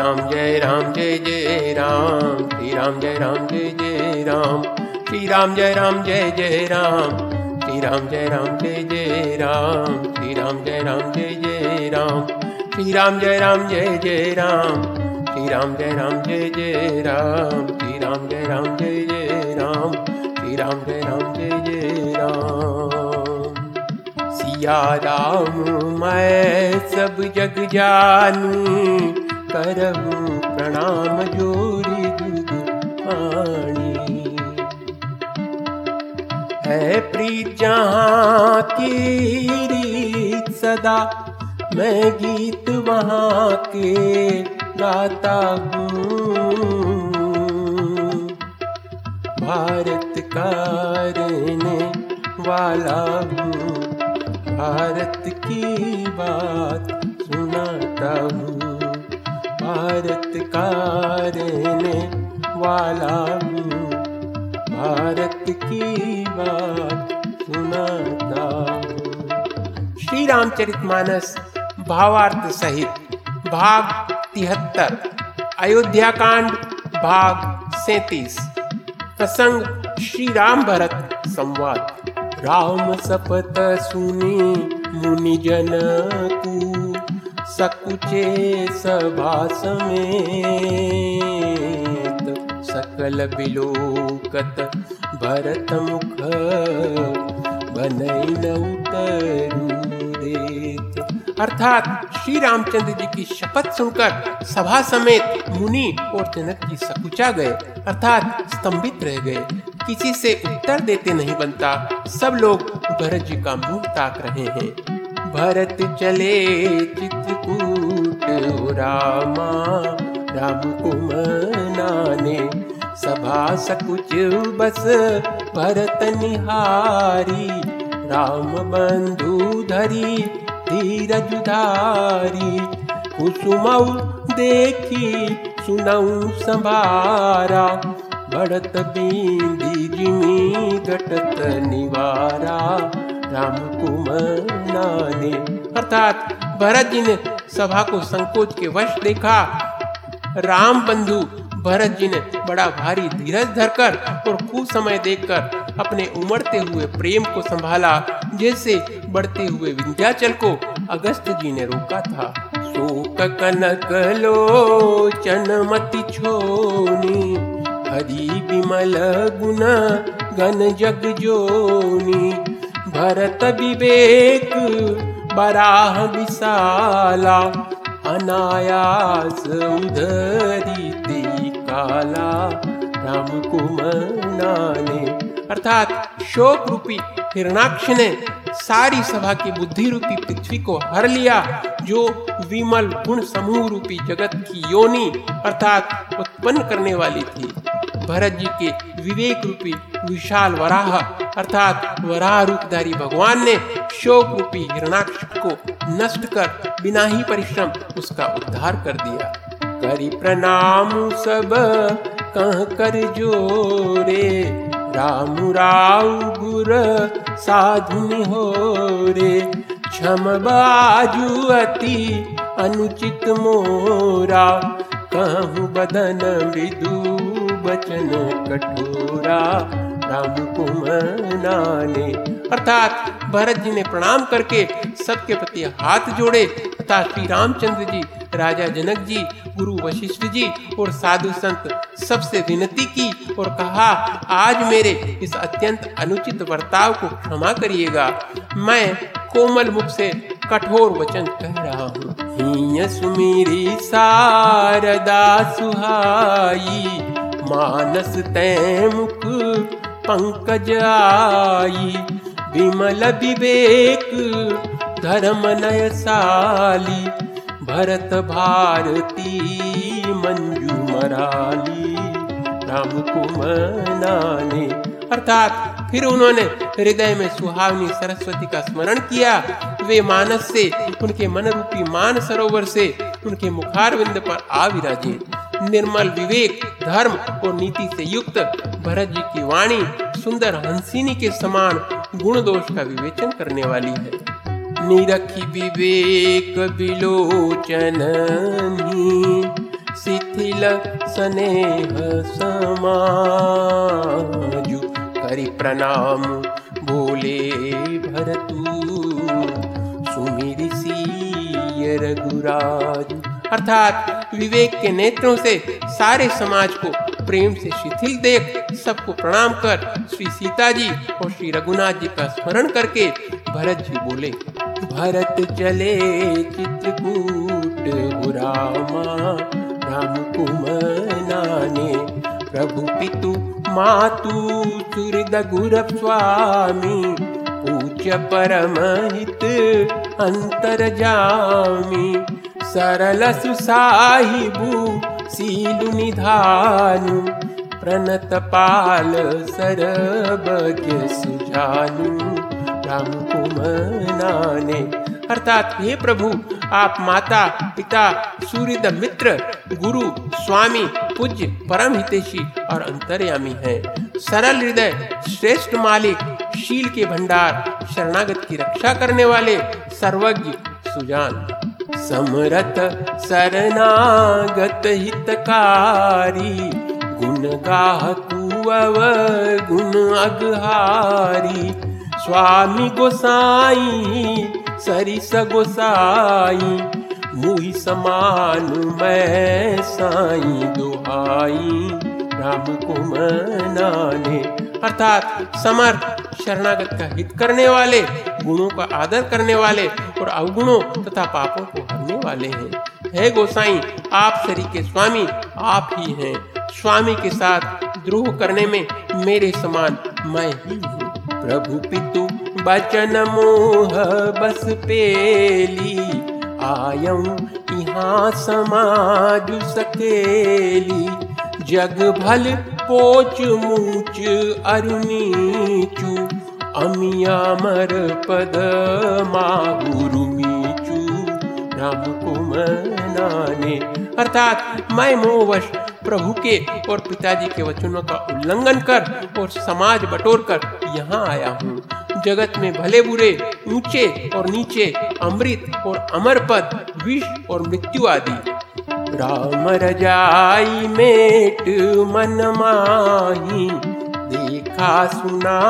राम, जय राम, जय जय राम। श्री राम, जय राम, जय जय राम। श्री राम, जय राम, जय जय राम। श्री राम, जय राम, जय जय राम। श्री राम, जय राम, जय जय राम। श्री राम, जय राम, जय जय राम। श्री राम, जय राम, जय जय राम। श्री राम, जय राम, जय जय राम। श्री राम, जय राम, जय जय राम। सिया राम, मैं सब जग जानू। करहूँ प्रणाम जोरी पाणी। है प्रीत जहाँ की सदा, मैं गीत वहाँ के गाता हूँ। भारत का वाला हूँ, भारत की बात सुनाता हूँ। भारत का रहने वाला हूँ। भारत की बात सुनाता श्री रामचरितमानस भावार्थ सहित भाग तिहत्तर, अयोध्या कांड भाग सैतीस, प्रसंग श्री राम भरत संवाद। राम सपत सुनी मुनि जन कू सकुचे सभा समेत सकल बिलोकत भरत मुख बनई न अर्थात श्री रामचंद्र जी की शपथ सुनकर सभा समेत मुनि और जनक जी सकुचा गए, अर्थात स्तंभित रह गए। किसी से उत्तर देते नहीं बनता, सब लोग भरत जी का मुँह ताक रहे हैं। भरत चले चित्रकूट रामा राम को मनाने सभा सकुच बस भरत निहारी। राम बंधु धरी धीरज धारी कुसुमऊ देखी सुनऊ संभारा। बढ़त बींदी जिमी घटत निवारा राम कुमनाने अर्थात भरत जी ने सभा को संकोच के वश देखा। राम बंधु भरत जी ने बड़ा भारी धीरज धरकर और खूब समय देखकर अपने उमड़ते हुए प्रेम को संभाला, जैसे बढ़ते हुए विंध्याचल को अगस्त जी ने रोका था। शोक कनक लोचन मति छोनी, हरि विमल गुण गण जग जोनी भरत विवेक बराह विशाला, अनायास उधरी काला राम कुमनाने अर्थात शोक रूपी हिरणाक्ष ने सारी सभा की बुद्धि रूपी पृथ्वी को हर लिया, जो विमल गुण समूह रूपी जगत की योनि, अर्थात उत्पन्न करने वाली थी। भरत जी के विवेक रूपी विशाल वराह, अर्थात वराह रूपधारी भगवान ने शोक रूपी हिरणाक्ष को नष्ट कर बिना ही परिश्रम उसका उद्धार कर दिया। करी प्रणाम सब, कह कर जोरे। राम राव गुर साधु हो रे क्षम बाजू अति अनुचित मोरा। कहूँ बदन विदु बचन कठोरा, राम कुमनाने अर्थात भरत जी ने प्रणाम करके सबके प्रति हाथ जोड़े, तथा श्री रामचंद्र जी, राजा जनक जी, गुरु वशिष्ठ जी और साधु संत सबसे विनती की और कहा, आज मेरे इस अत्यंत अनुचित बर्ताव को क्षमा करिएगा। मैं कोमल मुख से कठोर वचन कह रहा हूँ। सुमीरी शारदा सुहाई मानस तय मुख पंकज आई, विमल विवेक धर्म नयसाली भरत भारती मंजू मराली, राम कुमनाने। अर्थात फिर उन्होंने हृदय में सुहावनी सरस्वती का स्मरण किया। वे मानस से, उनके मन रूपी मान सरोवर से, उनके मुखारविंद पर आ विराजे। निर्मल विवेक, धर्म और नीति से युक्त भरत जी की वाणी सुंदर हंसिनी के समान गुण दोष का विवेचन करने वाली है। निरखी विवेक विलोचन शिथिल स्नेह समाजु करि प्रणाम, बोले भरतू, सुमिर रघुराज। अर्थात विवेक के नेत्रों से सारे समाज को प्रेम से शिथिल देख, सबको प्रणाम कर, श्री सीता जी और श्री रघुनाथ जी का स्मरण करके भरत जी बोले, भरत चले चित्रकूट रामा राम कुमनाने प्रभु पितु मातु स्वामी अंतर जामी सरल सुसाहिबु, सीलु निधानु प्रणत पाल सरबज्ञ सुजानु राम कुमनाने, अर्थात हे प्रभु, आप माता, पिता सूर्य मित्र, गुरु, स्वामी, पूज्य, परम हितेशी और अंतर्यामी हैं। सरल हृदय, श्रेष्ठ मालिक, शील के भंडार, शरणागत की रक्षा करने वाले सर्वज्ञ सुजान। समरथ शरणागत हितकारी, गुण गाह कुअव गुण अगहारी स्वामी गोसाई, सरिस गोसाई, मुई समान मैं साई दुहाई। राम को मनाने अर्थात समर्थ शरणागत का हित करने वाले, गुणों का आदर करने वाले और अवगुणों तथा पापों को हरने वाले हैं। हे गोसाई, आप शरीर के स्वामी, आप ही हैं। स्वामी के साथ द्रोह करने में मेरे समान मैं ही हूँ। प्रभु पितु, बचन मोह बस पेली, आयऊ यहाँ समाज सकेली। जग भल पोच मूच अरुनीचू अमिया मर पद मागुरु मीचू। राम कुमनाने। अर्थात मैं मोहवश प्रभु के और पिताजी के वचनों का उल्लंघन कर और समाज बटोर कर यहाँ आया हूँ। जगत में भले बुरे, ऊँचे और नीचे, अमृत और अमर पद, विष और मृत्यु आदि राम रजाई मेट मन माही, देखा सुना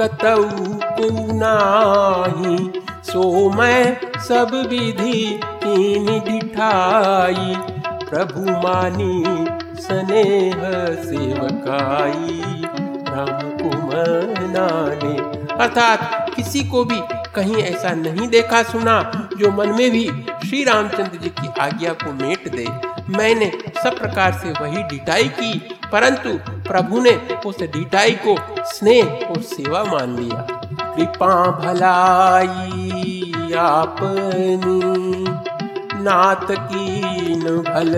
कतऊ को नाही। सो मैं सब विधि कीन दिठाई प्रभु मानी स्नेह सेवकाई। राम कुमनाने अर्थात किसी को भी कहीं ऐसा नहीं देखा सुना जो मन में भी श्री रामचंद्र जी की आज्ञा को मेट दे, मैंने सब प्रकार से वही डिटाई की, परंतु प्रभु ने उस डिटाई को स्नेह और सेवा मान लिया। कृपा भलाई आपनी, नाथ की भल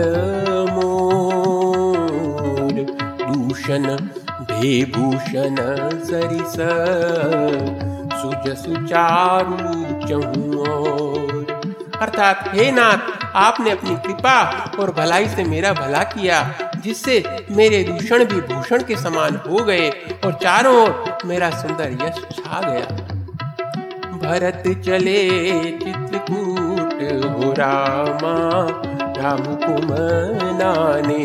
मोर, दूषण भेभूषण सरिस सुज सुचारू अर्थात, हे नाथ, आपने अपनी कृपा और भलाई से मेरा भला किया, जिससे मेरे दूषण भी भूषण के समान हो गए और चारों ओर मेरा सुंदर यश छा गया। भरत चले, चित्रकूट हो रामा, राम कुमनाने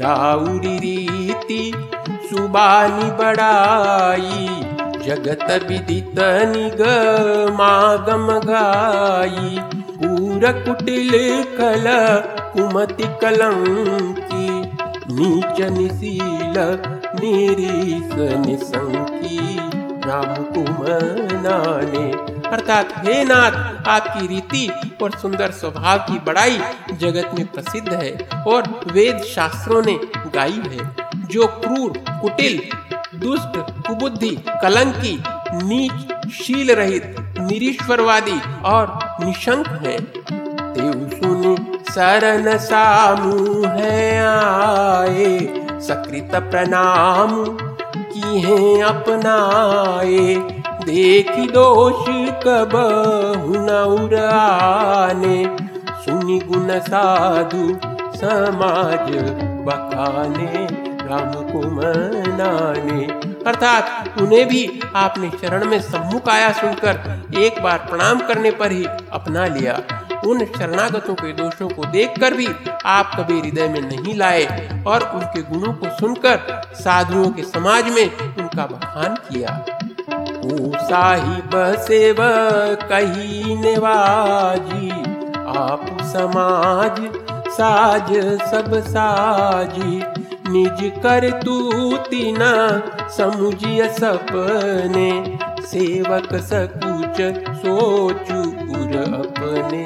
राउरी रीति, सुबानी बड़ाई, जगत विदित निगमागम गाई कुटिल कल, कुमति कलंकी। नीच निशील निरीस निसंकी राम कुमनाने अर्थात, हे नाथ, आपकी रीति और सुंदर स्वभाव की बड़ाई जगत में प्रसिद्ध है और वेद शास्त्रों ने गाई है। जो क्रूर, कुटिल, दुष्ट, कुबुद्धि, कलंकी, नीच, शील रहित, निरीश्वरवादी और निशंक है। देव सुन, शरण सामू है आए। सकृत प्रणाम की है अपनाए। देखी दोष कब आने सुनी गुण साधु समाज बखाने, राम को मनाने। अर्थात उन्हें भी आपने चरण में सम्मुख आया सुनकर एक बार प्रणाम करने पर ही अपना लिया। उन शरणागतों के दोषों को देखकर भी आप कभी हृदय में नहीं लाए और उनके गुणों को सुनकर साधुओं के समाज में उनका बखान किया। साहिब सेव कही निवाजी, आप समाज साज सब साजी। निज कर तू तीना, समुझिय सपने। सेवक सकुच सोचू उर अपने।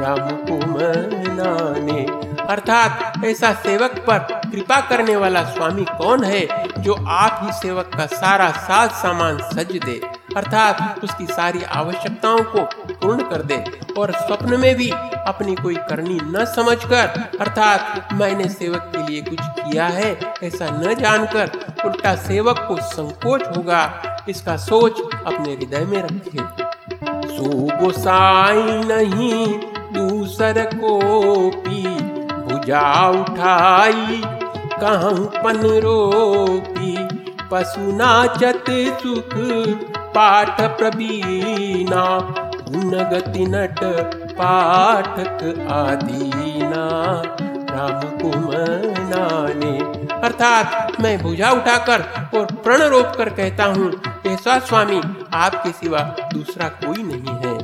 राम कुमनाने अर्थात ऐसा सेवक पर कृपा करने वाला स्वामी कौन है, जो आप ही सेवक का सारा साज सामान सज दे? अर्थात उसकी सारी आवश्यकताओं को पूर्ण कर दे और स्वप्न में भी अपनी कोई करनी न समझकर, अर्थात मैंने सेवक के लिए कुछ किया है, ऐसा न जानकर उल्टा सेवक को संकोच होगा। इसका सोच अपने हृदय में रखे गोसाई नहीं, दूसर को पी भुजा उठाई, कहूँ पन रोपी। पशु नाचत सुख, पाठ प्रवीणा गुणगति नट पाठक आदीना राम कुमनाने अर्थात मैं भुजा उठाकर और प्रण रोप कर कहता हूँ ऐसा स्वामी आपके सिवा दूसरा कोई नहीं है।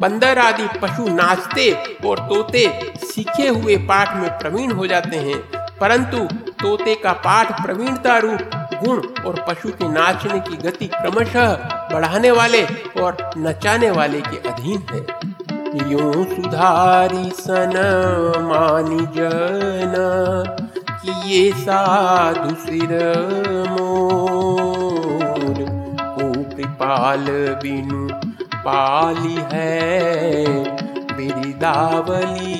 बंदर आदि पशु नाचते और तोते सीखे हुए पाठ में प्रवीण हो जाते हैं, परंतु तोते का पाठ प्रवीणता रूप, गुण और पशु के नाचने की गति क्रमशः बढ़ाने वाले और नचाने वाले के अधीन है। यो सुधारी सन मानी जन कि ये साधु सिर मोर को कृपाल बिनु पाली है। बिरदावली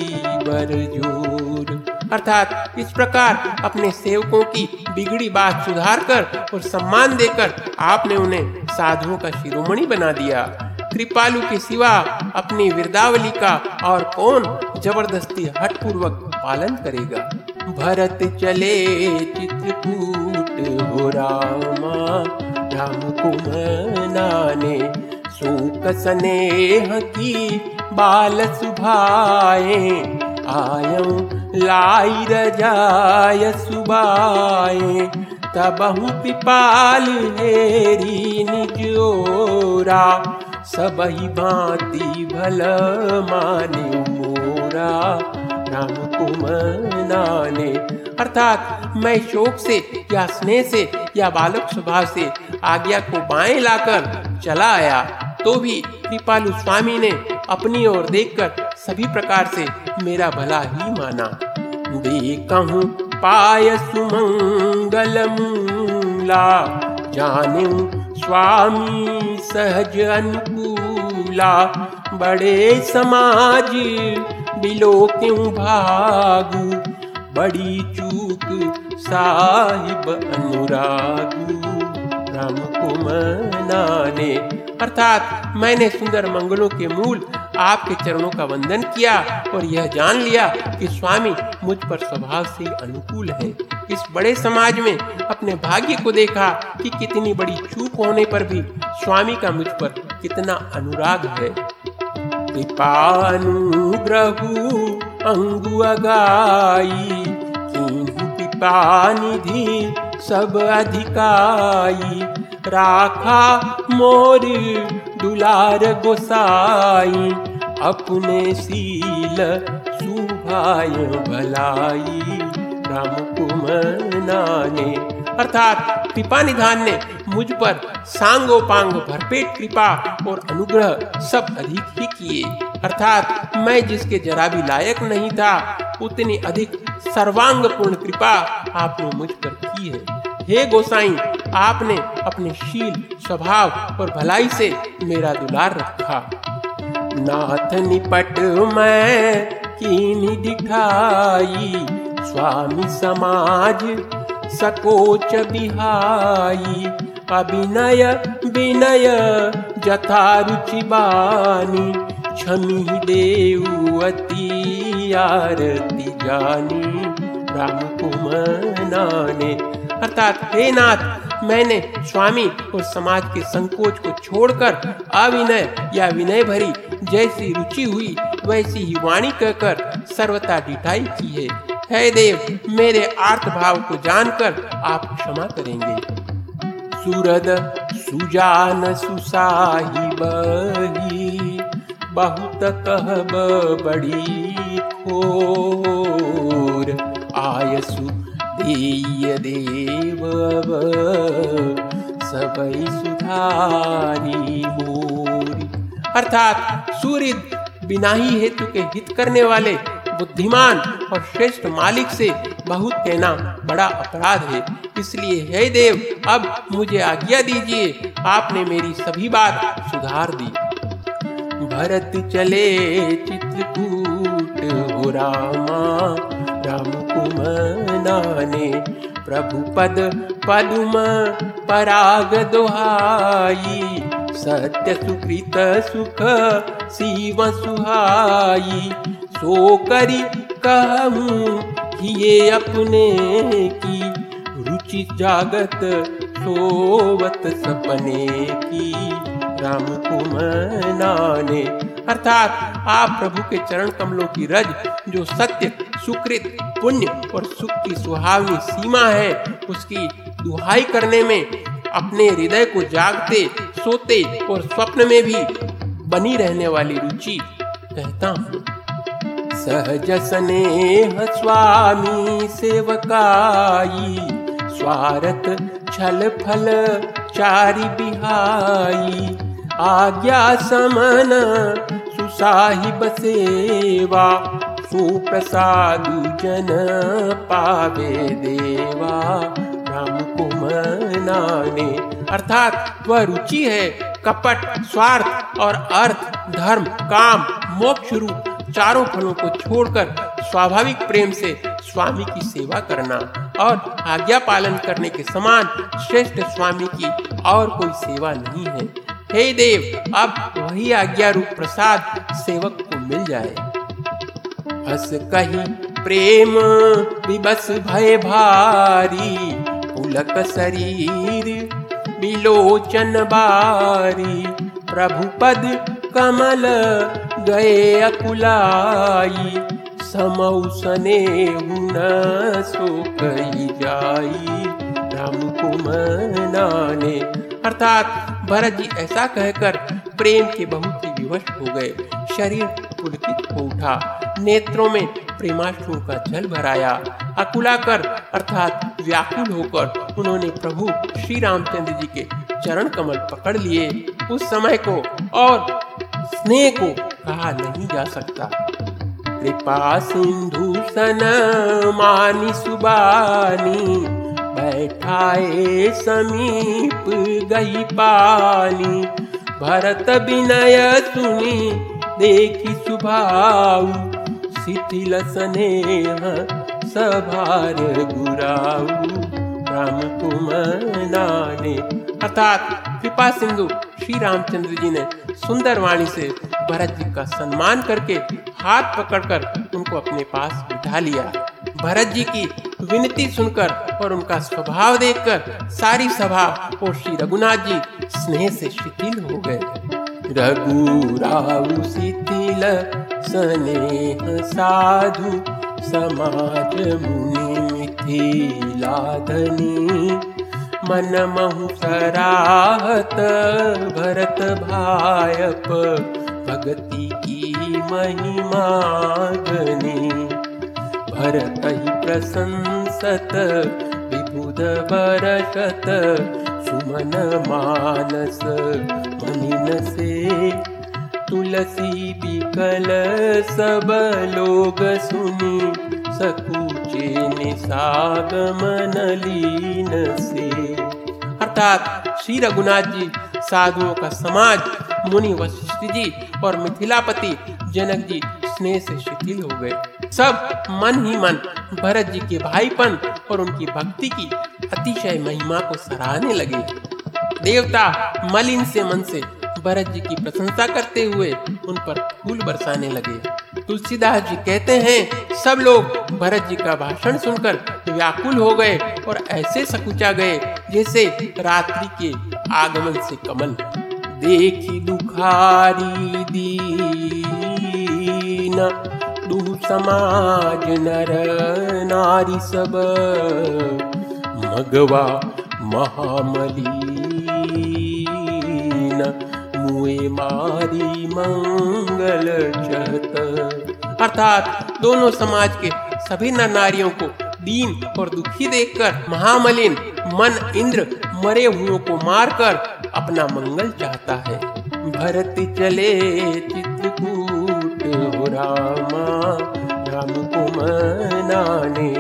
बरजूर अर्थात इस प्रकार अपने सेवकों की बिगड़ी बात सुधार कर और सम्मान देकर आपने उन्हें साधुओं का शिरोमणि बना दिया। कृपालु के सिवा अपनी वृद्धावली का और कौन ज़बरदस्ती हट पूर्वक पालन करेगा? भरत चले चित्रकूट हो रामा राम कुमनाने शोक स्नेह की बाल सुभाए, आयं लाई रजाय सुबाए तबहु पिपाल हेरी निजोरा सबही भांति भल माने मोरा। राम कुमनाने अर्थात मैं शोक से या स्नेह से या बालक स्वभाव से आज्ञा को बाएँ लाकर चला आया तो भी कृपालु स्वामी ने अपनी ओर देखकर सभी प्रकार से मेरा भला ही माना। देखूँ पाय सुमंगल मूला जाने स्वामी सहज अनुकूला। बड़े समाज बिलो क्यों भागु? बड़ी चूक साहिब अनुरागु। राम को मनाने, अर्थात मैंने सुंदर मंगलों के मूल आपके चरणों का वंदन किया और यह जान लिया कि स्वामी मुझ पर स्वभाव से अनुकूल है। इस बड़े समाज में अपने भाग्य को देखा कि कितनी बड़ी चूक होने पर भी स्वामी का मुझ पर कितना अनुराग है। कृपानुग्रहु अंगु अगाई कृपा निधि सब अधिकाई। राखा मोर दुलार गोसाई, अपने सील सुभाय भलाई। राम कुमनाने, अर्थात कृपा निधान ने मुझ पर सांगो पांग भरपेट कृपा और अनुग्रह सब अधिक ही किए। अर्थात मैं जिसके जरा भी लायक नहीं था, उतनी अधिक सर्वांग पूर्ण कृपा आपने मुझ पर की है। हे गोसाई, आपने अपने शील, स्वभाव और भलाई से मेरा दुलार रखा। नाथ निपट मैं कीनी दिखाई, स्वामी समाज सकोच बिहाई। अभिनय, विनय, जथा रुचि बानी छमी देव अति आरती जानी। राम कुमनाने अर्थात, हे नाथ, मैंने स्वामी और समाज के संकोच को छोड़कर अविनय या विनय भरी जैसी रुचि हुई, वैसी ही वाणी कहकर सर्वता डिटाई की है। हे देव, मेरे आर्थ भाव को जानकर आप क्षमा करेंगे। सुरद, सुजान, सुसाही, बही, बहुत कहब बड़ी खोर देय देव सबई सुधारी मोरी अर्थात सूर्य बिना ही हेतु के हित करने वाले बुद्धिमान और श्रेष्ठ मालिक से बहुत कहना बड़ा अपराध है। इसलिए, हे देव, अब मुझे आज्ञा दीजिए, आपने मेरी सभी बात सुधार दी। भरत चले चित्रकूट हो रामा, राम कुमनाने प्रभु पद पदुम पराग दोहाई। सत्य सुकृत सुख शिव सुहाई। सो करी कहूँ ये अपने की। रुचि जागत सोवत सपने की। राम कुमनाने अर्थात आप प्रभु के चरण कमलों की रज, जो सत्य, सुकृत, पुण्य और सुख की सुहावनी सीमा है, उसकी दुहाई करने में, अपने हृदय को जागते, सोते और स्वप्न में भी बनी रहने वाली रुचि कहता हूँ। सहज स्नेह स्वामी सेवकाई स्वारत छल फल, चारि बिहाई, आज्ञा समन सुसाहिब सेवा, सुप्रसाद जन पावे देवा। राम कुमनाने अर्थात वह रुचि है, कपट, स्वार्थ और अर्थ, धर्म, काम, मोक्ष रूप, चारों फलों को छोड़कर स्वाभाविक प्रेम से स्वामी की सेवा करना और आज्ञा पालन करने के समान श्रेष्ठ स्वामी की और कोई सेवा नहीं है। हे देव, अब वही आज्ञा रूप प्रसाद सेवक को मिल जाए। हस कही प्रेम, विबस भय भारी, पुलक शरीर बिलोचन बारी। प्रभु पद कमल गए अकुलाई समौसने न सो कही जाई। राम कुमनाने अर्थात भरत जी ऐसा कहकर प्रेम के बहुत ही विवश हो गए। शरीर पुलकित हो उठा। नेत्रों में प्रेमाश्रु का जल भराया। अकुला कर अर्थात व्याकुल होकर उन्होंने प्रभु श्री रामचंद्र जी के चरण कमल पकड़ लिए। उस समय को और स्नेह को कहा नहीं जा सकता। कृपा सिंधु सन मानी सुबानी। बैठाए समीप गई पानी। भरत विनय सुनी, देखी सुभाऊ, शिथिल स्नेह सभार गुराऊ। राम कुमनाने अर्थात कृपा सिंधु श्री रामचंद्र जी ने सुंदर वाणी से भरत जी का सम्मान करके हाथ पकड़कर उनको अपने पास बिठा लिया। भरत जी की विनती सुनकर और उनका स्वभाव देखकर सारी सभा और श्री रघुनाथ जी स्नेह से शिथिल हो गए। रघुराव शिथिल, स्नेह साधु, समाज मुनि मन महु सराहत, भरत भायप, भगति की महिमा गनी। भरत ही प्रशंसत विबुध बरसत सुमन मानस मनिन से तुलसी बिकल सब लोग सुनी, सकुचे निसागमन लीन से। अर्थात श्री रघुनाथ जी साधुओं का समाज, मुनि वशिष्ठ जी और मिथिलापति जनक जी स्नेह से शिथिल हो गए। सब मन ही मन, भरत जी के भाईपन और उनकी भक्ति की अतिशय महिमा को सराहने लगे। देवता मलिन से मन से भरत जी की प्रशंसा करते हुए उन पर फूल बरसाने लगे। तुलसीदास जी कहते हैं, सब लोग भरत जी का भाषण सुनकर व्याकुल हो गए और ऐसे सकुचा गए जैसे रात्रि के आगमन से कमल। देखी दुखारी दी दू समाज नर नारी सब। मगवा महामलीन, मुए मारी मंगल चत अर्थात दोनों समाज के सभी नर नारियों को दीन और दुखी देखकर महामलिन मन इंद्र मरे हुओं को मारकर अपना मंगल चाहता है। भरत चले चित्रकूट हो राम। मनाने।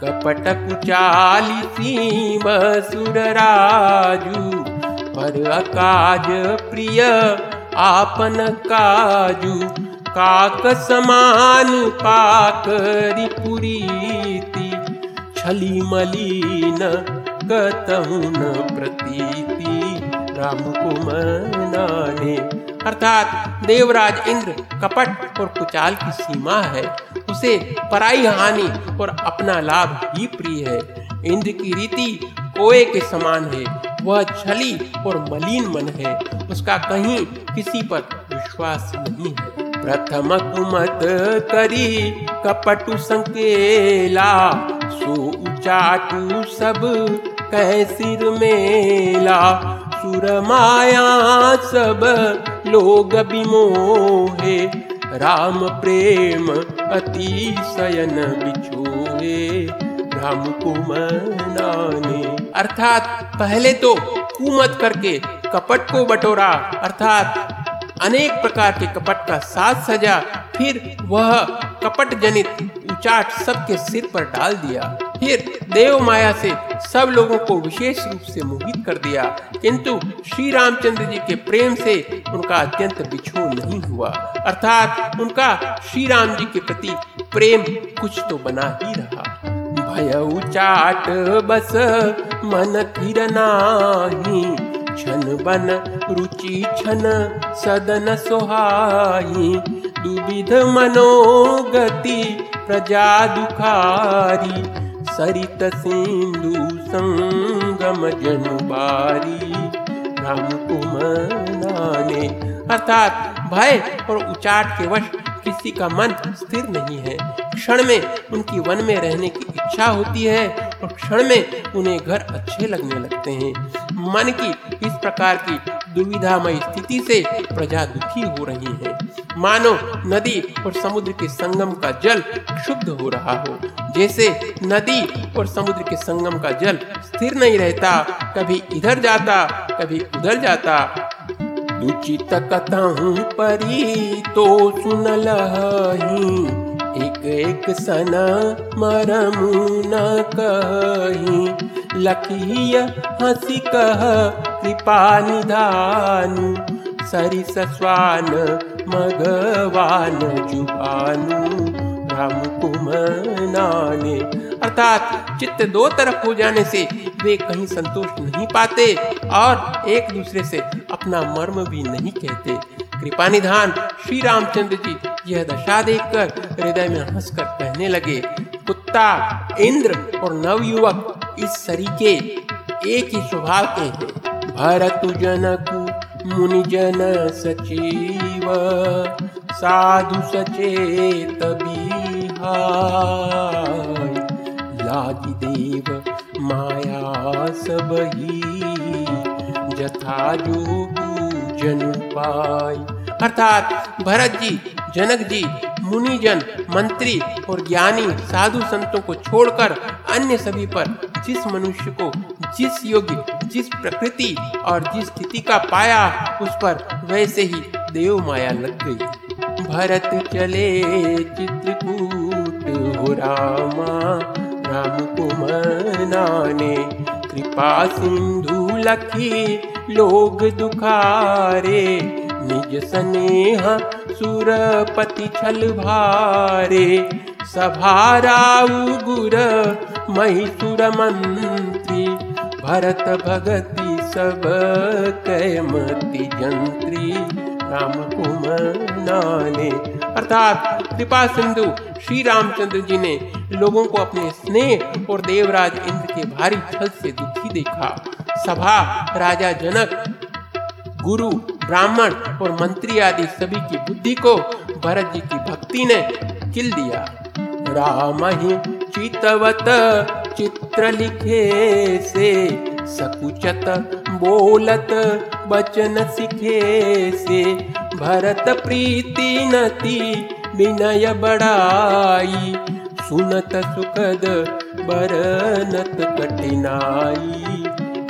कपट कुचाली बसुर राजू पर अकाज प्रिय आपन काजू। काक समान पाकरी पुरीति। छली मलिन कतहुन प्रतीति। राम को मनाने। अर्थात देवराज इंद्र कपट और कुचाल की सीमा है। उसे पराई हानि और अपना लाभ ही प्रिय है। इंद्र की रीति कोए के समान है। वह छली और मलिन मन है। उसका कहीं किसी पर विश्वास नहीं है। प्रथम कुमत करी, कपटु संकेला सो उचाटू सब कह सिर मेला। सुर माया सब लोग बिमोहे राम प्रेम अति सयन बिछोहे राम को अर्थात पहले तो कुमत करके कपट को बटोरा, अर्थात अनेक प्रकार के कपट का साथ सजा, फिर वह कपट जनित उचाट सबके सिर पर डाल दिया। फिर देव माया से सब लोगों को विशेष रूप से मोहित कर दिया, किंतु श्री रामचंद्र जी के प्रेम से उनका अत्यंत बिछो नहीं हुआ। अर्थात उनका श्री राम जी के प्रति प्रेम कुछ तो बना ही रहा। भय उचाट बस, मन फिर नाही छन बन, रुचि छन सदन सोहाई। दुविध मनोगति प्रजा दुखारी सरित सिंधु संगम जनुबारी राम कुमनाने अर्थात भय और उचाट के वश किसी का मन स्थिर नहीं है। क्षण में उनकी वन में रहने की इच्छा होती है और क्षण में उन्हें घर अच्छे लगने लगते हैं। मन की इस प्रकार की दुविधामय स्थिति से प्रजा दुखी हो रही है। मानो नदी और समुद्र के संगम का जल शुद्ध हो रहा हो। जैसे नदी और समुद्र के संगम का जल स्थिर नहीं रहता, कभी इधर जाता, कभी उधर जाता। उचित कथहूँ परी तो सुन लही एक एक सन मरमु न कही। लखिय हसी कह, कृपा निधानु सरिस स्वान मगवान जुबानु। राम कुमनाने अर्थात चित्त दो तरफ़ हो जाने से वे कहीं संतोष नहीं पाते और एक दूसरे से अपना मर्म भी नहीं कहते। कृपा निधान, श्री रामचंद्र जी यह दशा देखकर हृदय में हंसकर कहने लगे, कुत्ता, इंद्र और नवयुवक इस सरीके एक ही स्वभाव के हैं। भरत जनक मुनि जन सचिव, साधु सचेत लागी देव माया सब ही, जथा जोगू जन पाई। अर्थात भरत जी, जनक जी, मुनिजन, मंत्री और ज्ञानी, साधु संतों को छोड़कर अन्य सभी पर जिस मनुष्य को, जिस योग्य जिस प्रकृति और जिस स्थिति का पाया, उस पर वैसे ही देव माया लग गई। भरत चले चित्रकूट, हो रामा, राम को मनाने। कृपा सिंधु लखी, लोग दुखारे। निज स्नेह सुरपति छल भारे। सभा सभाराऊ गुर महिसुर मंत्री, भरत भगति सब कैमति जंत्री। राम कुमार अर्थात कृपा सिंधु श्री रामचंद्र जी ने लोगों को अपने स्नेह और देवराज इंद्र के भारी छल से दुखी देखा। सभा, राजा जनक, गुरु, ब्राह्मण और मंत्री आदि सभी की बुद्धि को भरत जी की भक्ति ने किल दिया। राम ही चितवत चित्र लिखे से सकुचत बोलत बचन सिखे से भरत प्रीति नति, विनय बढ़ाई सुनत सुखद बरनत कठिनाई।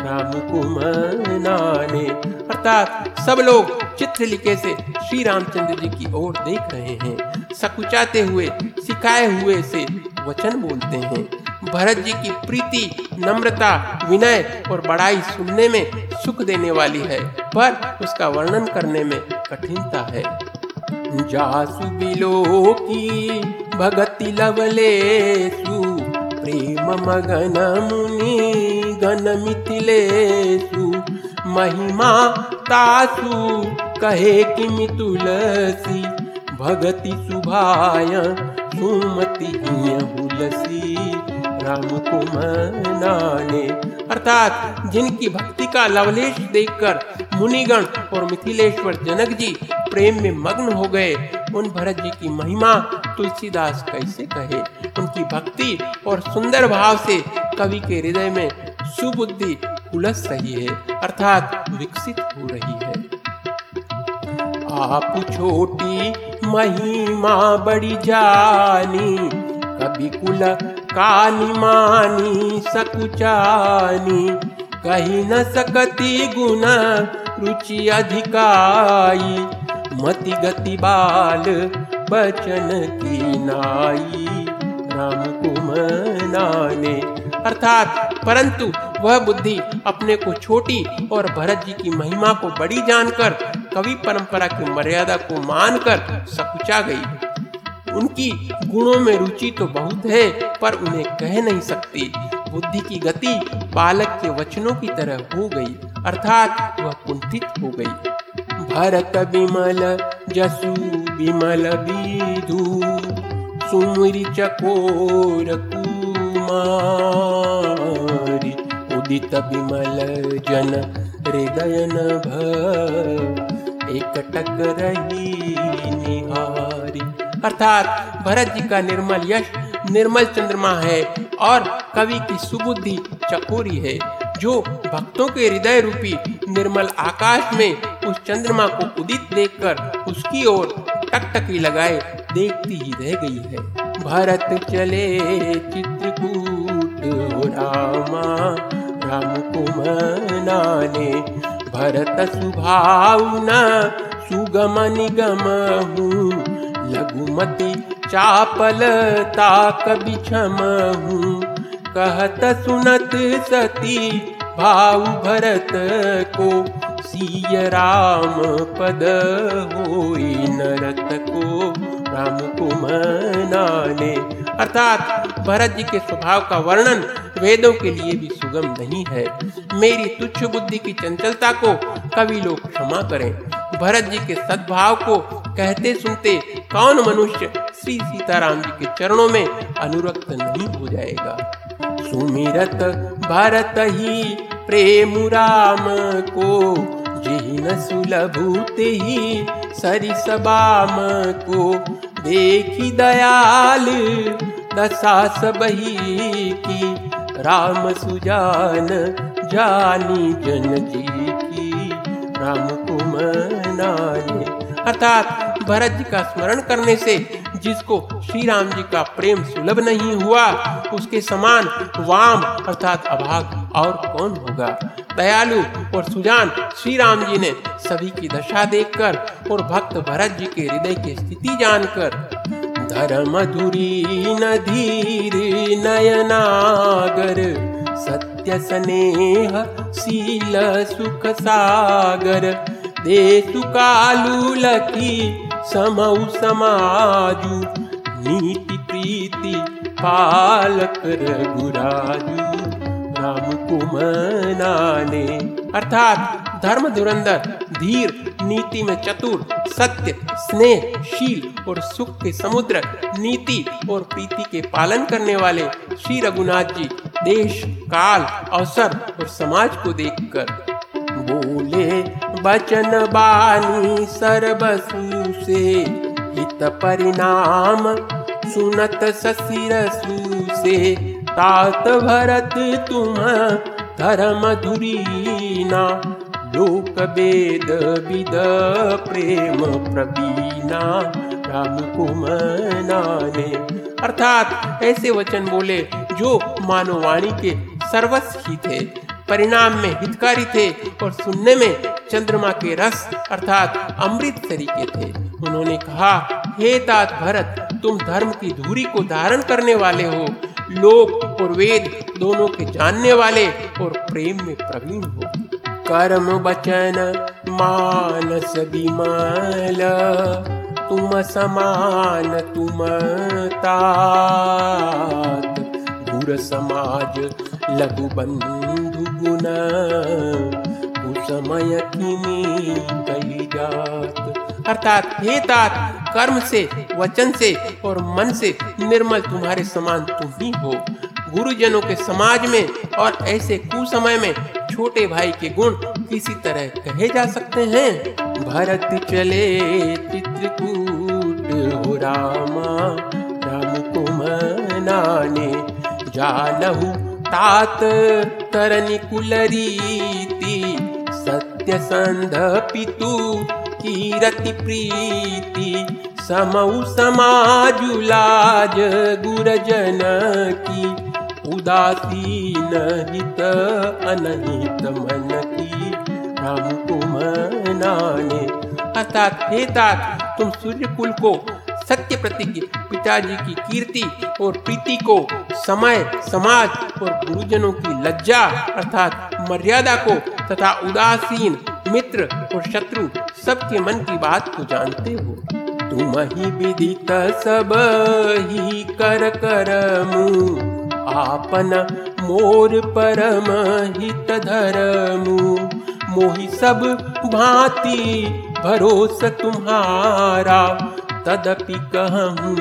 राम कुमाने अर्थात सब लोग चित्र लिखे से श्री रामचंद्र जी की ओर देख रहे हैं। सकुचाते हुए, सिखाए हुए से वचन बोलते हैं। भरत जी की प्रीति, नम्रता, विनय और बड़ाई सुनने में सुख देने वाली है, पर उसका वर्णन करने में कठिनता है। जासु बिलो की भगति लवलेसु प्रेम मगन मुनि गण मिथिलेसु महिमा तासु, कहे कि मितुलसी, भगति सुभाय राम को मनाने। अर्थात जिनकी भक्ति का लवलेश देखकर मुनिगण और मिथिलेश्वर जनक जी प्रेम में मग्न हो गए, उन भरत जी की महिमा तुलसीदास कैसे कहे? उनकी भक्ति और सुंदर भाव से कवि के हृदय में सुबुद्धि उलस रही है, अर्थात विकसित हो रही है। आप छोटी महिमा बड़ी जानी, कभी कुल कानी मानी सकुचानी कही न सकती गुण, रुचि अधिकाई, मति गति बाल बचन की नाई। राम कुमनाने अर्थात परंतु वह बुद्धि अपने को छोटी और भरत जी की महिमा को बड़ी जानकर कवि परंपरा की मर्यादा को मानकर सकुचा गई उनकी गुणों में रुचि तो बहुत है, पर उन्हें कह नहीं सकती। बुद्धि की गति बालक के वचनों की तरह हो गई, अर्थात वह कुंठित हो गई। भरत विमल, जसु विमल विधु सुमरी चकोर कुमारी, उदित विमल जन हृदय नभ एक टक रही निहारी। अर्थात भरत जी का निर्मल यश, निर्मल चंद्रमा है और कवि की सुबुद्धि चकोरी है, जो भक्तों के हृदय रूपी निर्मल आकाश में उस चंद्रमा को उदित देखकर उसकी ओर टकटकी लगाए देखती ही रह गई है। भरत चले चित्रकूट रामा, राम कुमनाने भरत सुभावना सुगम निगम हूँ लघुमति चापलता कभी क्षम हूँ कहत सुनत सती भाव भरत को सीय राम पद होई नरत को राम को मनाने अर्थात भरत जी के स्वभाव का वर्णन वेदों के लिए भी सुगम नहीं है। मेरी तुच्छ बुद्धि की चंचलता को कवि लोग क्षमा करें। भरत जी के सद्भाव को कहते सुनते कौन मनुष्य श्री सीताराम जी के चरणों में अनुरक्त नहीं हो जाएगा? सुमिरत भरत ही प्रेम राम को जिन सुलभूत ही सरिसबाम को। देखी दयाल, दशा सबही की। राम सुजान जानी जन जी की। राम कुमनाने अर्थात भरत जी का स्मरण करने से जिसको श्री राम जी का प्रेम सुलभ नहीं हुआ, उसके समान वाम अर्थात अभाग और कौन होगा? दयालु और सुजान श्री राम जी ने सभी की दशा देखकर और भक्त भरत जी के हृदय की स्थिति जानकर धर्म धुरी नधीर नयनागर, सत्य स्नेह शील सुख सागर देसु कालू लकी समऊ समाजु, नीति प्रीति पालक रघुराजू। राम कुमनाने अर्थात धर्म धुरंधर, धीर, नीति में चतुर, सत्य, स्नेह, शील और सुख के समुद्र, नीति और प्रीति के पालन करने वाले श्री रघुनाथ जी देश, काल, अवसर और समाज को देखकर बोले, बचन बानी सरबसु से, हित परिणाम सुनत ससिरसु से तात भरत तुम धर्म धुरीना लोक वेद विद प्रेम प्रवीणा, राम कुमनाने। अर्थात ऐसे वचन बोले जो मानवाणी के सर्वस्व ही थे, परिणाम में हितकारी थे और सुनने में चंद्रमा के रस अर्थात अमृत तरीके थे। उन्होंने कहा, हे तात भरत, तुम धर्म की धूरी को धारण करने वाले हो। लोक और वेद दोनों के जानने वाले और प्रेम में प्रवीण हो। कर्म बचन मानस विमल, तुम समान, तुम तात। समाज, लघु बंधु गुण समय कही जात। अर्थात हे कर्म से, वचन से और मन से निर्मल तुम्हारे समान तुम ही हो। गुरुजनों के समाज में और ऐसे कुसमय में छोटे भाई के गुण किसी तरह कहे जा सकते हैं? भरत चले चित्रकूट, हो रामा, राम कुमनाने जानहु तात तरनी कुलरीति, सत्य संध पितु कीरति प्रीति समऊ समाजुलाज गुरजन की उदासीन हित अनहित मन की राम कुमनाने, अर्थात हे तात तुम सूर्य कुल को सत्य प्रतिज्ञ पिताजी की कीर्ति और प्रीति को समय, समाज और गुरुजनों की लज्जा, अर्थात मर्यादा को तथा उदासीन मित्र और शत्रु सबके मन की बात को जानते हो। तुम ही विदित सब ही कर कर आपन मोर परम हित धर्मु। मोहि सब भांति भरोस तुम्हारा। तदपि कहूँ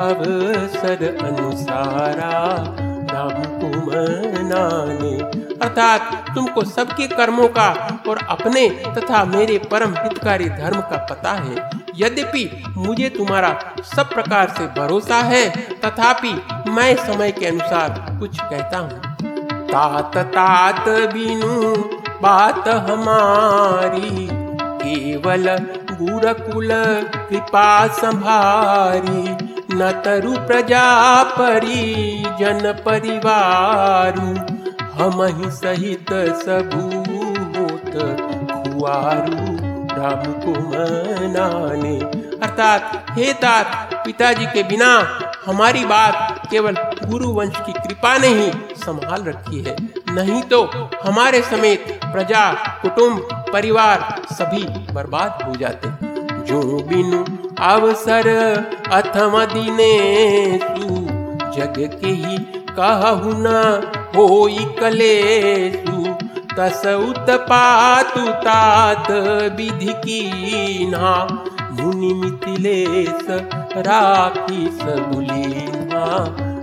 अवसर अनुसारा। राम कुमनाने अर्थात तुमको सबके कर्मों का और अपने तथा मेरे परम हितकारी धर्म का पता है। यद्यपि मुझे तुम्हारा सब प्रकार से भरोसा है, तथापि मैं समय के अनुसार कुछ कहता हूँ। तात तात बिनु बात हमारी, केवल गुरकुल कृपा संभारी, न तरु प्रजा परी जन परिवारु। हम सहित सबू होत। खुआरू राम को मनाने। अर्थात, हे तात पिताजी के बिना हमारी बात केवल गुरु वंश की कृपा ने ही संभाल रखी है। नहीं तो हमारे समेत प्रजा, कुटुंब, परिवार सभी बर्बाद हो जाते। जो बिनु अवसर अथम दिने जग के ही कहु न हो कलेसु तस उत्पातु तात विधि की ना मुनि मिथिलेश राखी सबुलीना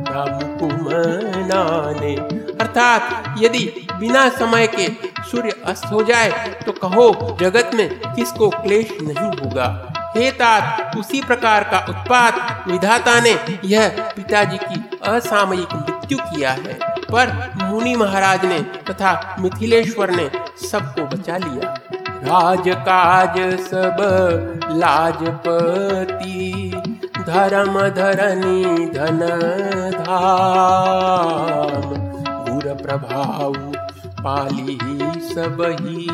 राम कुमनाने। अर्थात यदि बिना समय के सूर्य अस्त हो जाए तो कहो जगत में किसको क्लेश नहीं होगा। हे तात, उसी प्रकार का उत्पात विधाता ने यह पिताजी की असामयिक मृत्यु किया है। पर मुनि महाराज ने तथा मिथिलेश्वर ने सबको बचा लिया। राज काज सब लाजपति धर्म धरनी धन धाम। गुर प्रभाव पाली सब ही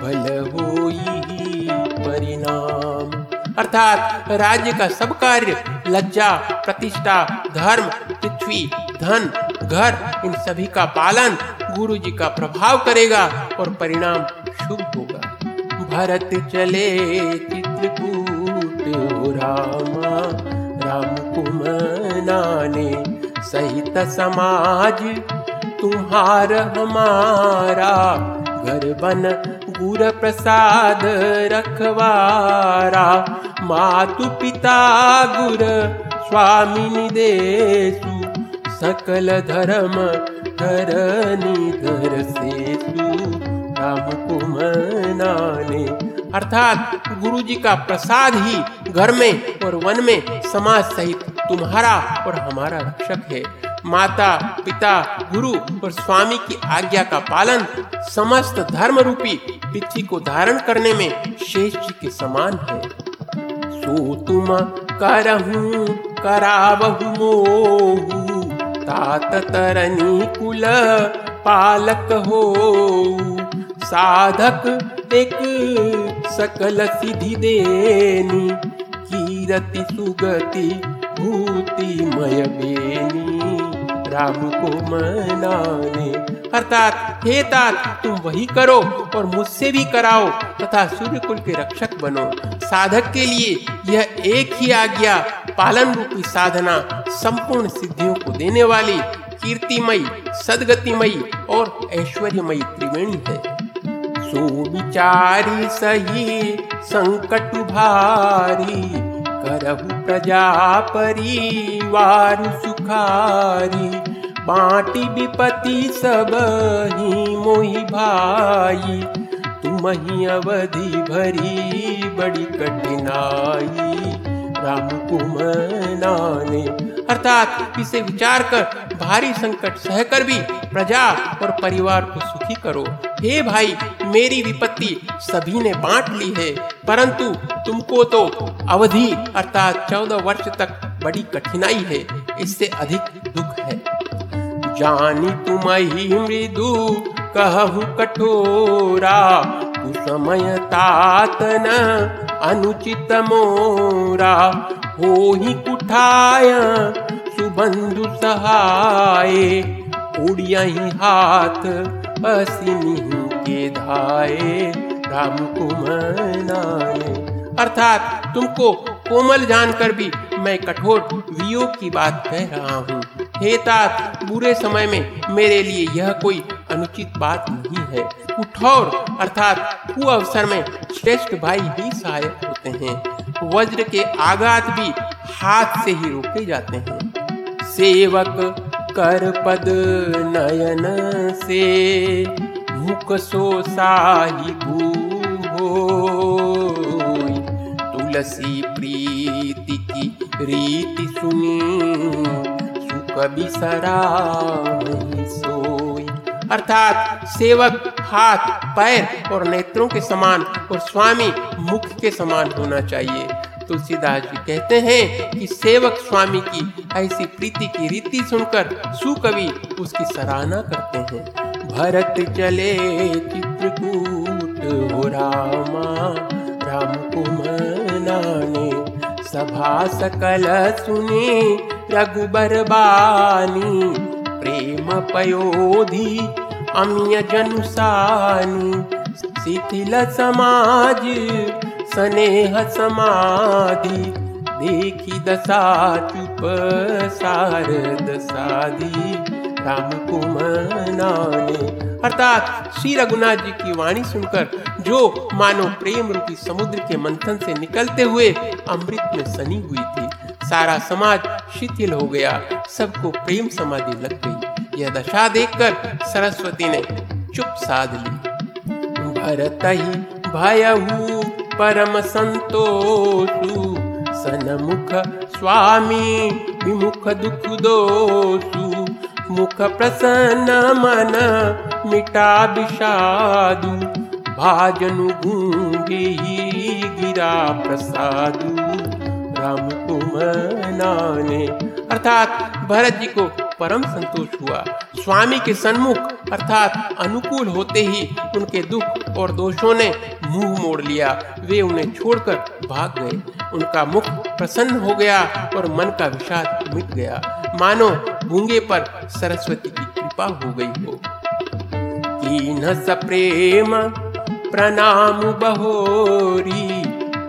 भल होई परिणाम। अर्थात राज्य का सब कार्य, लज्जा, प्रतिष्ठा, धर्म, पृथ्वी, धन घर, इन सभी का पालन गुरु जी का प्रभाव करेगा और परिणाम शुभ होगा। भरत चले चित्रकूट रामा, राम कुमनाने सहित समाज, तुम्हार हमारा घर बन, गुर प्रसाद रखवारा। मातु पिता गुर, स्वामी निदेशु सकल धर्म धरनी धर से राम कुमनाने अर्थात गुरु जी का प्रसाद ही घर में और वन में समाज सहित तुम्हारा और हमारा रक्षक है। माता, पिता, गुरु और स्वामी की आज्ञा का पालन समस्त धर्म रूपी पृथ्वी को धारण करने में शेष जी के समान है। सो तुम करहू, करावहु मोहू। तात तरनी कुल पालक हो साधक एक सकल सिद्धि देनी कीरति सुगति भूति मय बेनी राम को मनाने। अर्थात, हे तात, तुम वही करो और मुझसे भी कराओ तथा सूर्य कुल के रक्षक बनो। साधक के लिए यह एक ही आज्ञा पालन रूपी साधना संपूर्ण सिद्धियों को देने वाली कीर्तिमयी, सदगतिमयी और ऐश्वर्यमयी त्रिवेणी है। सो विचारी सही, संकट भारी, करहु प्रजा परिवार सुखारी, बाटी विपति सब ही मोहि भाई, तुम ही अवधि भरी बड़ी कठिनाई। राम कुमनाने। अर्थात इसे विचार कर भारी संकट सहकर भी प्रजा और परिवार को सुखी करो। हे भाई, मेरी विपत्ति सभी ने बांट ली है, परंतु तुमको तो अवधि अर्थात चौदह वर्ष तक बड़ी कठिनाई है, इससे अधिक दुख है। जानी तुम ही मृदु, कहु कठोरा समय तात न अनुचित मोरा हो ही कुठाया, सुबंधु सहाय। उड़िया ही हाथ असिनी के धाये राम कुमनाए अर्थात तुमको कोमल जानकर भी मैं कठोर वियोग की बात कह रहा हूँ। हे तात, बुरे समय में मेरे लिए यह कोई अनुचित बात नहीं है। कुठौर अर्थात कु अवसर में श्रेष्ठ भाई ही सहायक होते हैं। वज्र के आघात भी हाथ से ही रोके जाते हैं। सेवक कर पद नयन से मुख सो साही तुलसी प्रीति की रीति सुनी। सुख बिसरा सोई। अर्थात सेवक हाथ, पैर और नेत्रों के समान और स्वामी मुख के समान होना चाहिए। तुलसीदास जी कहते हैं कि सेवक स्वामी की ऐसी प्रीति की रीति सुनकर सुकवि उसकी सराहना करते हैं। भरत चले चित्रकूट हो रामा, राम कुमनाने सभा सकल सुने रघुबर बानी प्रेम पयोधि अमिय जनुसानी शिथिल समाज, स्नेह समाधि, देखी दशा चुप सारद साधी राम कुमनाने अर्थात श्री रघुनाथ जी की वाणी सुनकर जो मानो प्रेम रूपी समुद्र के मंथन से निकलते हुए अमृत में सनी हुई थी। सारा समाज शिथिल हो गया। सबको प्रेम समाधि लग गई। यह दशा देखकर सरस्वती ने चुप साध ली। भरत ही भयहू, परम संतोषु। सनमुख स्वामी, विमुख दुख दोषु। मुख प्रसन्न मन मिटा विषादु। भाजनु गूँगे गिरा प्रसादु। राम कुमनाने अर्थात भरत जी को परम संतोष हुआ। स्वामी के सन्मुख, अर्थात अनुकूल होते ही उनके दुख और दोषों ने मुँह मोड़ लिया। वे उन्हें छोड़कर भाग गए। उनका मुख प्रसन्न हो गया और मन का विषाद मिट गया। मानो गूँगे पर सरस्वती की कृपा हो गई हो। कीन प्रेम, प्रणाम बहोरी,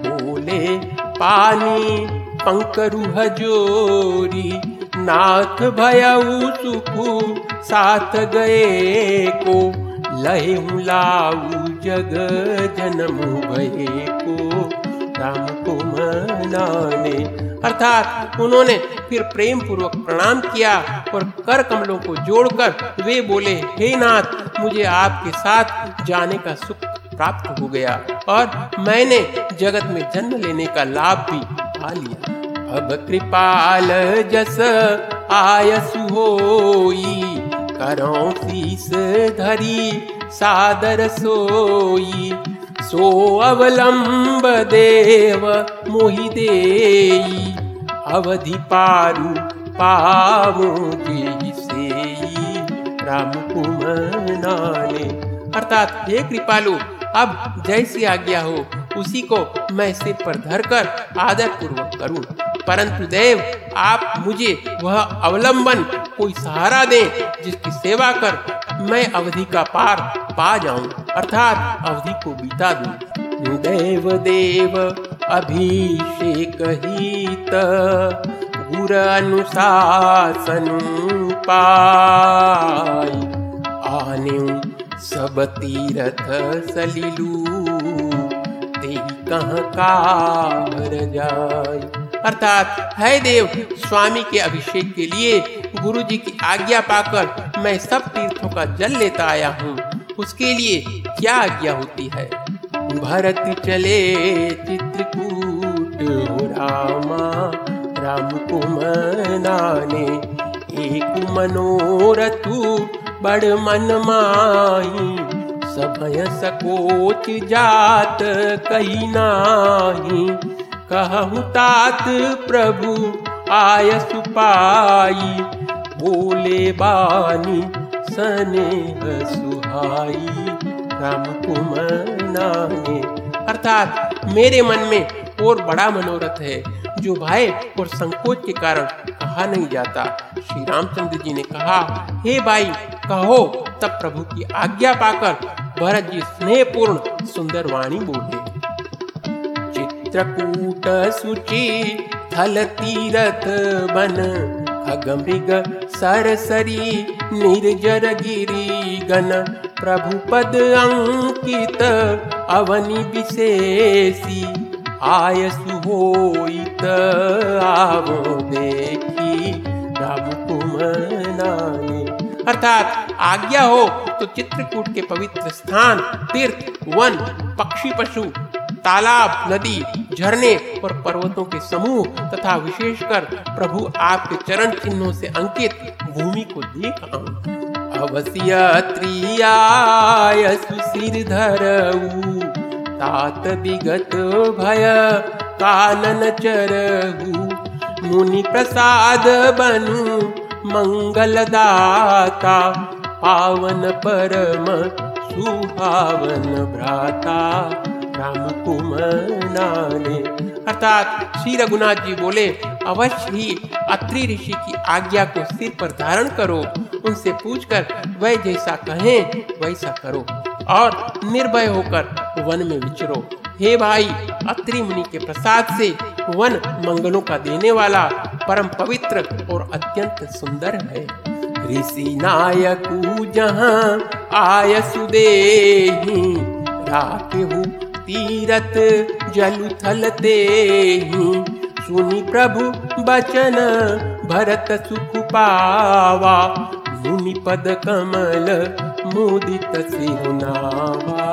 बोले पानी, पंकरु हजोरी, नाथ भयऊ सुखु, साथ गए को लहे लाऊ जग जन्म भये को। राम को मनाने अर्थात उन्होंने फिर प्रेम पूर्वक प्रणाम किया और कर कमलों को जोड़कर वे बोले, हे नाथ, मुझे आपके साथ जाने का सुख प्राप्त हो गया और मैंने जगत में जन्म लेने का लाभ भी पा लिया। अब कृपाल जस आयसु होई, करो शीस धरी, सादर सोई। सो अवलंब देव मोहि देई, अवधि पारु पावो से राम कुमनाने। अर्थात हे कृपालु अब जैसी आज्ञा हो, उसी को मैं सिर पर धरकर आदर पूर्वक करूँ। परंतु देव, आप मुझे वह अवलंबन, कोई सहारा दें, जिसकी सेवा कर मैं अवधि का पार पा जाऊँ, अर्थात अवधि को बीता दूँ। देव देव, अभिषेक हित, गुर अनुशासन पाई, आने सब तीरथ सलिलू ते कहाँ कार जाय अर्थात, है देव, स्वामी के अभिषेक के लिए गुरु जी की आज्ञा पाकर मैं सब तीर्थों का जल लेता आया हूँ। उसके लिए क्या आज्ञा होती है? भरत चले चित्रकूट रामा, राम कुमनाने एक मनोरथु बड़ मन माही सभय सकोच जात कही नाही। कहु तात प्रभु आय सुपाई बोले बानी, स्नेह सुहाई। राम कुमनाने। अर्थात मेरे मन में और बड़ा मनोरथ है। जो भय और संकोच के कारण कहा नहीं जाता। श्री रामचंद्र जी ने कहा, हे भाई, कहो। तब प्रभु की आज्ञा पाकर भरत जी स्नेहपूर्ण सुंदर वाणी बोले। चित्रकूट सुचि थल तीरथ बन, खगमृग सरसरी निर्जर गिरी गण। प्रभु पद अंकित अवनि विशेषी आय सुहोइत आवो देखी राम कुमनानी। अर्थात आज्ञा हो तो चित्रकूट के पवित्र स्थान, तीर्थ, वन, पक्षी पशु, तालाब, नदी, झरने और पर्वतों के समूह तथा विशेषकर प्रभु आपके चरण चिन्हों से अंकित भूमि को देख अवश्य त्रियाय सुशिर धरऊ तात विगत भय कानन चरहू मुनि प्रसाद बनु मंगलदाता पावन परम सुहावन भ्राता। राम कुमनाने अर्थात श्री रघुनाथ जी बोले, अवश्य ही अत्रि ऋषि की आज्ञा को सिर पर धारण करो। उनसे पूछकर वह जैसा कहें, वैसा करो। और निर्भय होकर वन में विचरो। हे भाई, अत्रि मुनि के प्रसाद से वन मंगलों का देने वाला परम पवित्र और अत्यंत सुंदर है। ऋषि नायक जहाँ आय सुदे राकेहु तीरथ जल थल ते सुनि प्रभु बचन, भरत सुख पावा मुनि पद कमल मुदित सिरुनावा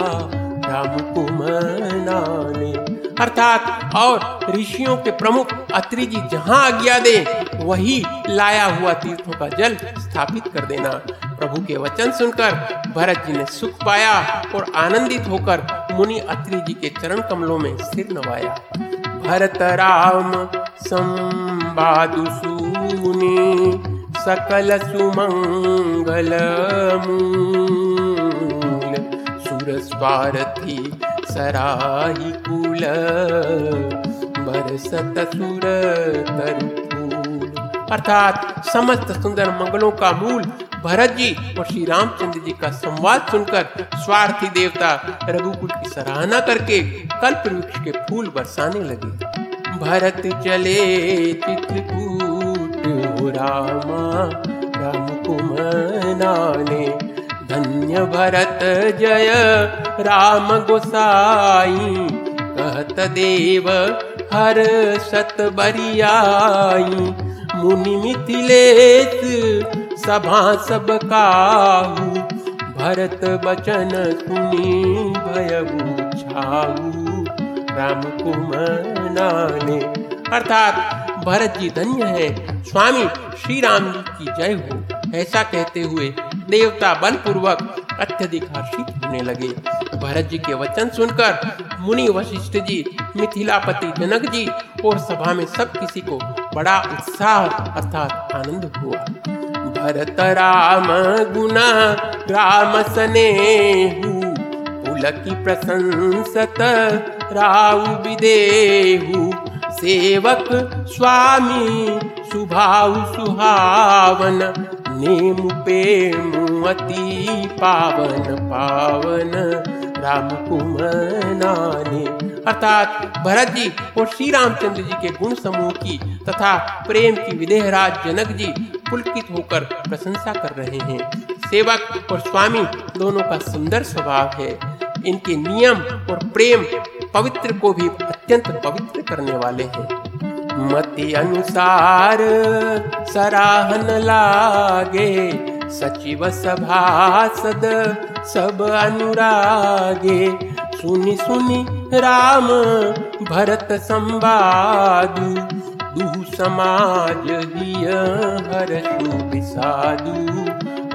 राम कुमनाने अर्थात, और ऋषियों के प्रमुख अत्रि जी जहाँ आज्ञा दे, वही लाया हुआ तीर्थों का जल स्थापित कर देना। प्रभु के वचन सुनकर भरत जी ने सुख पाया और आनंदित होकर मुनि अत्रि जी के चरण कमलों में सिर नवाया। भरत राम, संवादु सुनी। सकल सुमंगल मूल सुर स्वारथी सराही कुल, बरसत सुर अर्थात समस्त सुंदर मंगलों का मूल भरत जी और श्री रामचंद्र जी का संवाद सुनकर स्वार्थी देवता रघुकुल की सराहना करके कल्प वृक्ष के फूल बरसाने लगे। भरत चले चित्रकूट रामा राम कुमनाने धन्य भरत जय। राम गोसाई, कहत देव, हर सत बरियाई। मुनि मिथिलेश, सभा सब काहू। भरत बचन सुनी भयबू छाऊ राम कुमनाने अर्थात भरत जी धन्य है। स्वामी श्री राम जी की जय हो। ऐसा कहते हुए देवता बलपूर्वक अत्यधिक हर्षित होने लगे। भरत जी के वचन सुनकर मुनि वशिष्ठ जी, मिथिलापति जनक जी और सभा में सब किसी को बड़ा उत्साह अर्थात आनंद हुआ। भरत राम गुना राम सने पुलकी प्रशंसत राउ विदेहु। सेवक स्वामी सुभाव सुहावन, नेम प्रेम अति पावन पावन राम कुमनाने। अर्थात भरत जी और श्री रामचंद्र जी के गुण समूह की तथा प्रेम की विदेहराज जनक जी पुलकित होकर प्रशंसा कर रहे हैं। सेवक और स्वामी दोनों का सुंदर स्वभाव है। इनके नियम और प्रेम पवित्र को भी अत्यंत पवित्र करने वाले हैं। मति अनुसार सराहन लागे, सचिव सभासद सब अनुरागे। सुनि सुनि राम भरत संवादु, दु समाज हिय हर विसादु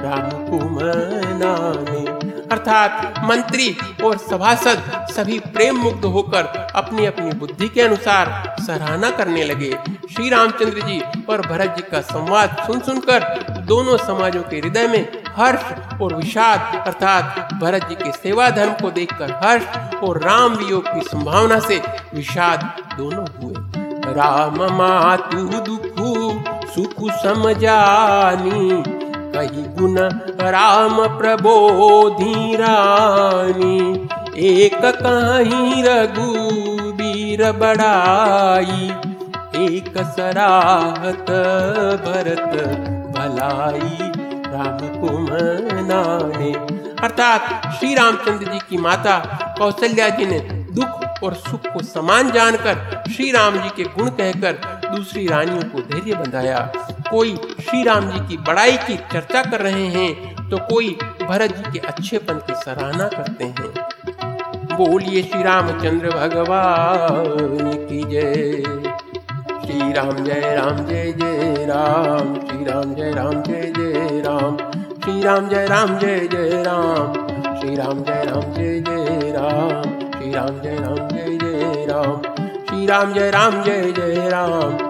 राम कुमार कुमनाने अर्थात मंत्री और सभासद सभी प्रेम मुग्ध होकर अपनी अपनी बुद्धि के अनुसार सराहना करने लगे। श्री रामचंद्र जी और भरत जी का संवाद सुन सुनकर दोनों समाजों के हृदय में हर्ष और विषाद, अर्थात भरत जी के सेवा धर्म को देखकर हर्ष और राम वियोग की संभावना से विषाद दोनों हुए। राम मातु दुखु, सुख समझानी कही गुण राम प्रबोधि रानी। एक कहीं रघुबीर बड़ाई, एक सराहत भरत भलाई। राम कुमनाने अर्थात श्री रामचंद्र जी की माता कौशल्या जी ने दुख और सुख को समान जानकर श्री राम जी के गुण कहकर दूसरी रानियों को धैर्य बंधाया। कोई श्री राम जी की बड़ाई की चर्चा कर रहे हैं तो कोई भरत जी के अच्छेपन की सराहना करते हैं। बोलिए श्री रामचंद्र भगवान की जय। श्री राम जय राम, जय जय राम। श्री राम जय राम, जय जय राम। श्री राम जय राम, जय जय राम। श्री राम जय राम, जय जय राम। श्री राम जय राम, जय जय राम। श्री राम जय राम, जय जय राम।